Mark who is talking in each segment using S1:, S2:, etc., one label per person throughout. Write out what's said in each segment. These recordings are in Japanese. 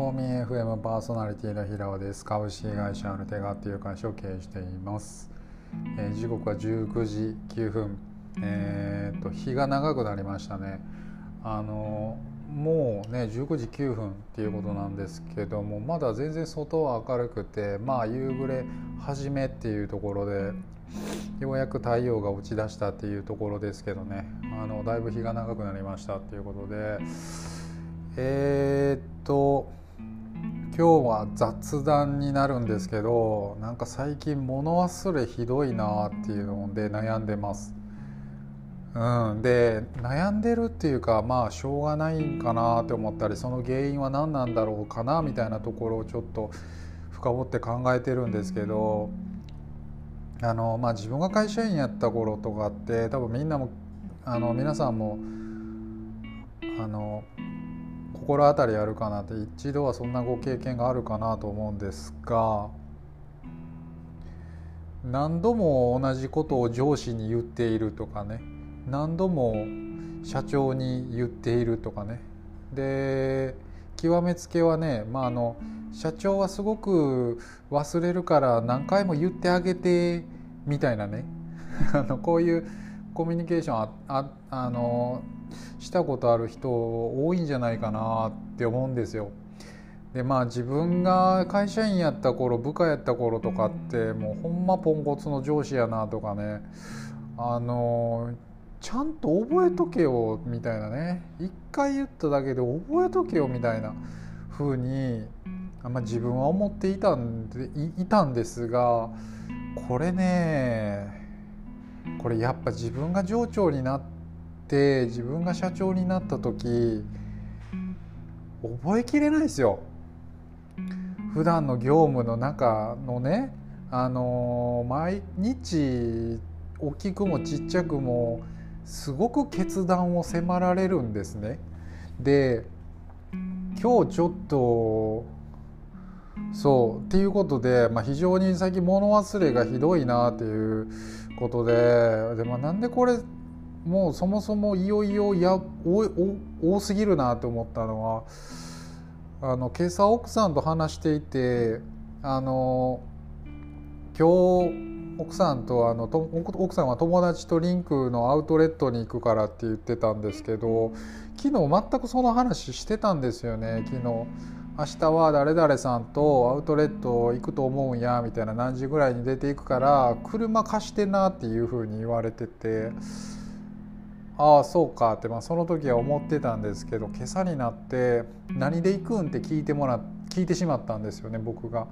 S1: フォーミン FM パーソナリティの平尾です。株式会社アルテガっていう会社を経営しています、えー、時刻は19時9分。えー、っと日が長くなりましたね。あのもうね19時9分っていうことなんですけどもまだ全然外は明るくてまあ夕暮れ始めっていうところでようやく太陽が落ち出したっていうところですけどね。あのだいぶ日が長くなりましたっていうことでえー、っと今日は雑談になるんですけどなんか最近物忘れひどいなっていうので悩んでます。うん、で悩んでるっていうかまあしょうがないんかなって思ったりその原因は何なんだろうかなみたいなところをちょっと深掘って考えてるんですけどあの、まあ、自分が会社員やった頃とかって多分みんなもあの皆さんもあの心当たりあるかなって一度はそんなご経験があるかなと思うんですが何度も同じことを上司に言っているとかね何度も社長に言っているとかね。で極めつけはね、まあ、あの社長はすごく忘れるから何回も言ってあげてみたいなね。あのこういうコミュニケーションあああのしたことある人多いんじゃないかなって思うんですよ。でまあ自分が会社員やった頃部下やった頃とかってもうほんまポンコツの上司やなとかね。あのちゃんと覚えとけよみたいなね。一回言っただけで覚えとけよみたいな風にまあ、自分は思っていたんでいたんですがこれねこれやっぱ自分が上長になって自分が社長になった時覚えきれないですよ。普段の業務の中のねあの毎日大きくもちっちゃくもすごく決断を迫られるんですね。で今日ちょっとそうっていうことで、まあ、非常に最近物忘れがひどいなっていうことでで、まあ、なんでこれもうそもそもいよいよや多すぎるなと思ったのはあの今朝奥さんと話していてあの今日奥さんとあのと奥さんは友達とリンクのアウトレットに行くからって言ってたんですけど昨日全くその話してたんですよね昨日。明日は誰々さんとアウトレット行くと思うんやみたいな何時ぐらいに出ていくから車貸してなっていうふうに言われててああそうかって、まあ、その時は思ってたんですけど今朝になって何で行くんって聞いてもら聞いてしまったんですよね僕が。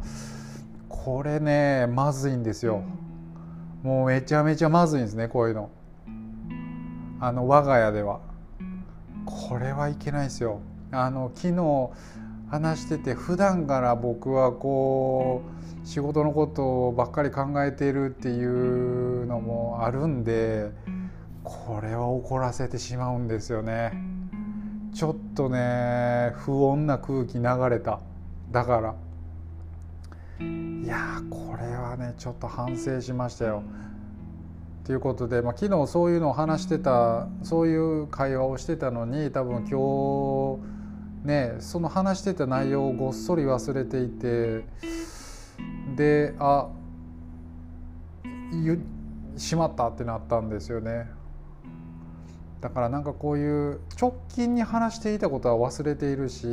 S1: これねまずいんですよ。もうめちゃめちゃまずいんですねこういうのあの我が家ではこれはいけないですよあの昨日話してて普段から僕はこう仕事のことばっかり考えているっていうのもあるんでこれは怒らせてしまうんですよね。ちょっとね不穏な空気流れた。だから。いやこれはねちょっと反省しましたよ。ということで、まあ、昨日そういうのを話してたそういう会話をしてたのに多分今日ねその話してた内容をごっそり忘れていてであしまったってなったんですよね。だからなんかこういう直近に話していたことは忘れているし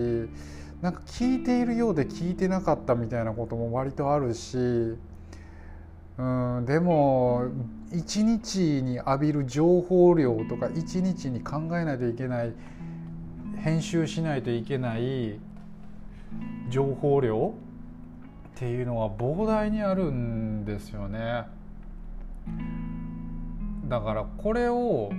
S1: なんか聞いているようで聞いてなかったみたいなことも割とあるしうんでも一日に浴びる情報量とか一日に考えないといけない編集しないといけない情報量っていうのは膨大にあるんですよね。だからこれを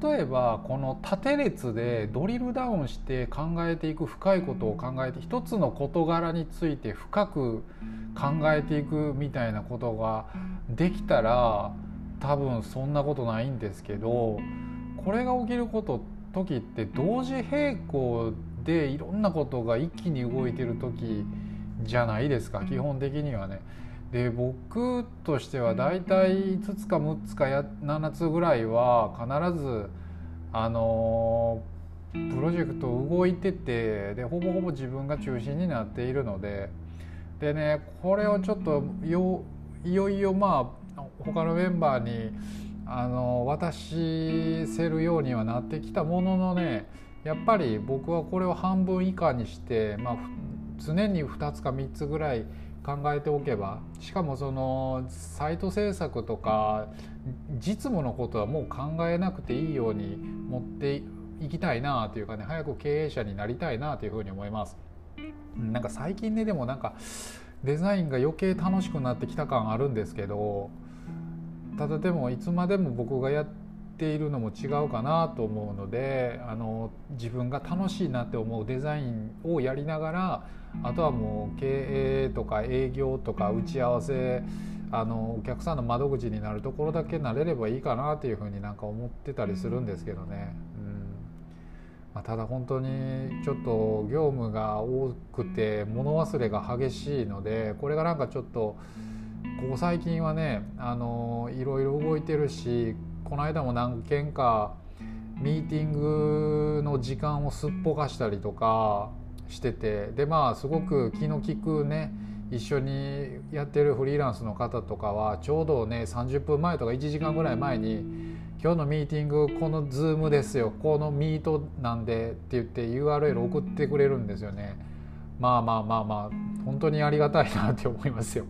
S1: 例えばこの縦列でドリルダウンして考えていく深いことを考えて一つの事柄について深く考えていくみたいなことができたら多分そんなことないんですけどこれが起きること時って同時並行でいろんなことが一気に動いてる時じゃないですか基本的にはね。で僕としては大体5つか6つか7つぐらいは必ずあのプロジェクト動いててでほぼほぼ自分が中心になっているのででねこれをちょっとよいよいよまあ他のメンバーにあの渡せるようにはなってきたもののねやっぱり僕はこれを半分以下にして、まあ、常に2つか3つぐらい考えておけばしかもそのサイト制作とか実務のことはもう考えなくていいように持っていきたいなというかね早く経営者になりたいなというふうに思います。なんか最近ねでもなんかデザインが余計楽しくなってきた感あるんですけどただでもいつまでも僕がやっているのも違うかなと思うのであの自分が楽しいなって思うデザインをやりながらあとはもう経営とか営業とか打ち合わせあのお客さんの窓口になるところだけなれればいいかなっていうふうになんか思ってたりするんですけどね。うんま、ただ本当にちょっと業務が多くて物忘れが激しいのでこれがなんかちょっとここ最近はねあのいろいろ動いてるしこの間も何件かミーティングの時間をすっぽかしたりとかしててでまあすごく気の利くね一緒にやってるフリーランスの方とかはちょうどね30分前とか1時間ぐらい前に「今日のミーティングこの Zoom ですよこのミートなんで」って言って URL 送ってくれるんですよね。まあまあまあまあ本当にありがたいなって思いますよ。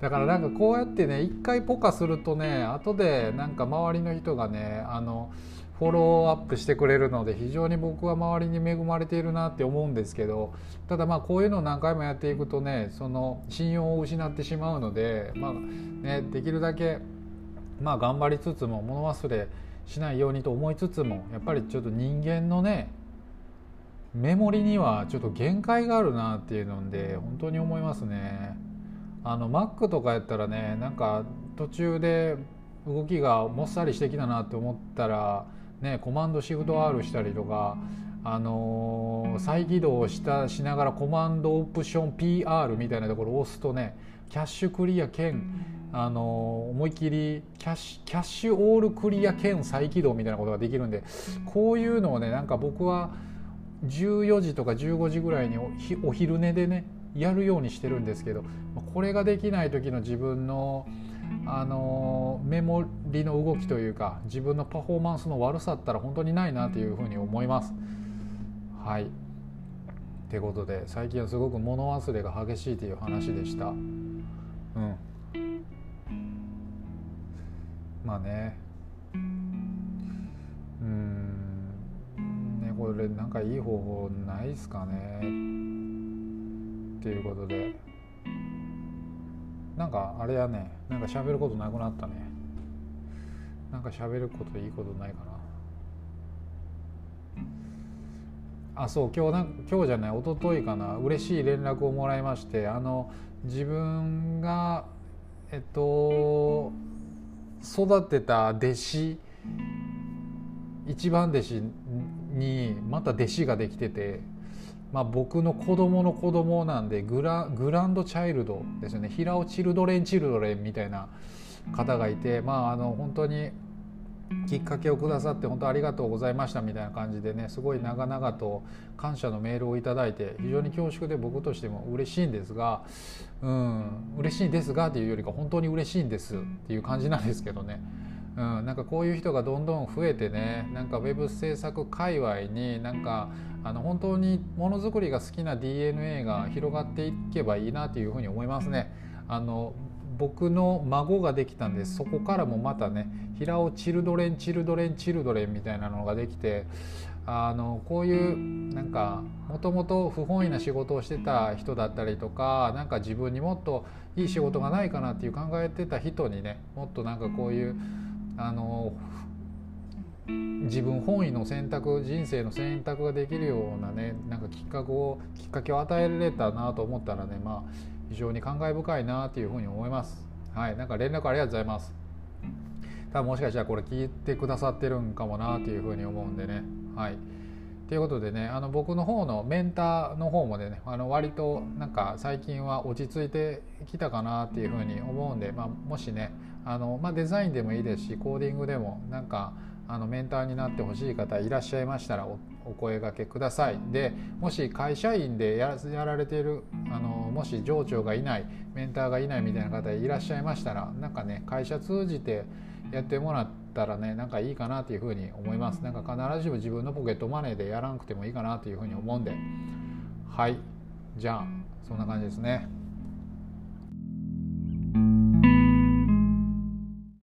S1: だからなんかこうやってね一回ポカするとね後でなんか周りの人がねあのフォローアップしてくれるので非常に僕は周りに恵まれているなって思うんですけどただまあこういうのを何回もやっていくとねその信用を失ってしまうので、まあね、できるだけまあ頑張りつつも物忘れしないようにと思いつつもやっぱりちょっと人間のねメモリにはちょっと限界があるなっていうので本当に思いますね。あの Mac とかやったらねなんか途中で動きがもっさりしてきたなって思ったら、ね、コマンドシフト R したりとか、あのー、再起動したしながらコマンドオプション PR みたいなところを押すとねキャッシュクリア兼、あのー、思いっきりキャッシュキャッシュオールクリア兼再起動みたいなことができるんでこういうのをねなんか僕は14時とか15時ぐらいにお昼寝でねやるようにしてるんですけどこれができない時の自分のあのメモリの動きというか自分のパフォーマンスの悪さったら本当にないなというふうに思います。はいってことで最近はすごく物忘れが激しいという話でした。うん。まあね。うんねこれなんかいい方法ないですかね。っていうことで。なんかあれやね。なんか喋ることなくなったね。なんか喋ることいいことないかな。あそう。今日な今日じゃない。一昨日かな。嬉しい連絡をもらいましてあの自分がえっと育てた弟子一番弟子にまた弟子ができててまあ、僕の子供の子供なんでグラグランドチャイルドですよね平尾チルドレンチルドレンみたいな方がいてまああの本当にきっかけをくださって本当ありがとうございましたみたいな感じでねすごい長々と感謝のメールを頂いて非常に恐縮で僕としても嬉しいんですがうん嬉しいですがっていうよりか本当に嬉しいんですっていう感じなんですけどね。うん、なんかこういう人がどんどん増えてねなんかウェブ制作界隈になんかあの本当にものづくりが好きな DNA が広がっていけばいいなというふうに思いますね。あの僕の孫ができたんでそこからもまたね平尾チルドレンチルドレンチルドレンみたいなのができてあのこういうなんかもともと不本意な仕事をしてた人だったりとかなんか自分にもっといい仕事がないかなっていう考えてた人にねもっとなんかこういうあの自分本位の選択人生の選択ができるようなねなんかきっかけをきっかけを与えられたなと思ったらねまあ非常に感慨深いなというふうに思います。はい。なんか連絡ありがとうございます。多分もしかしたらこれ聞いてくださってるんかもなというふうに思うんでね。はい。ということでねあの僕の方のメンターの方もねあの割となんか最近は落ち着いてきたかなっていうふうに思うんで、まあ、もしねあの、まあ、デザインでもいいですしコーディングでもなんかあのメンターになってほしい方いらっしゃいましたらお声がけください。でもし会社員でやられているあのもし上長がいないメンターがいないみたいな方いらっしゃいましたらなんかね会社通じてやってもらったらねなんかいいかなというふうに思います。なんか必ずしも自分のポケットマネーでやらなくてもいいかなというふうに思うんで。はい。じゃあそんな感じですね。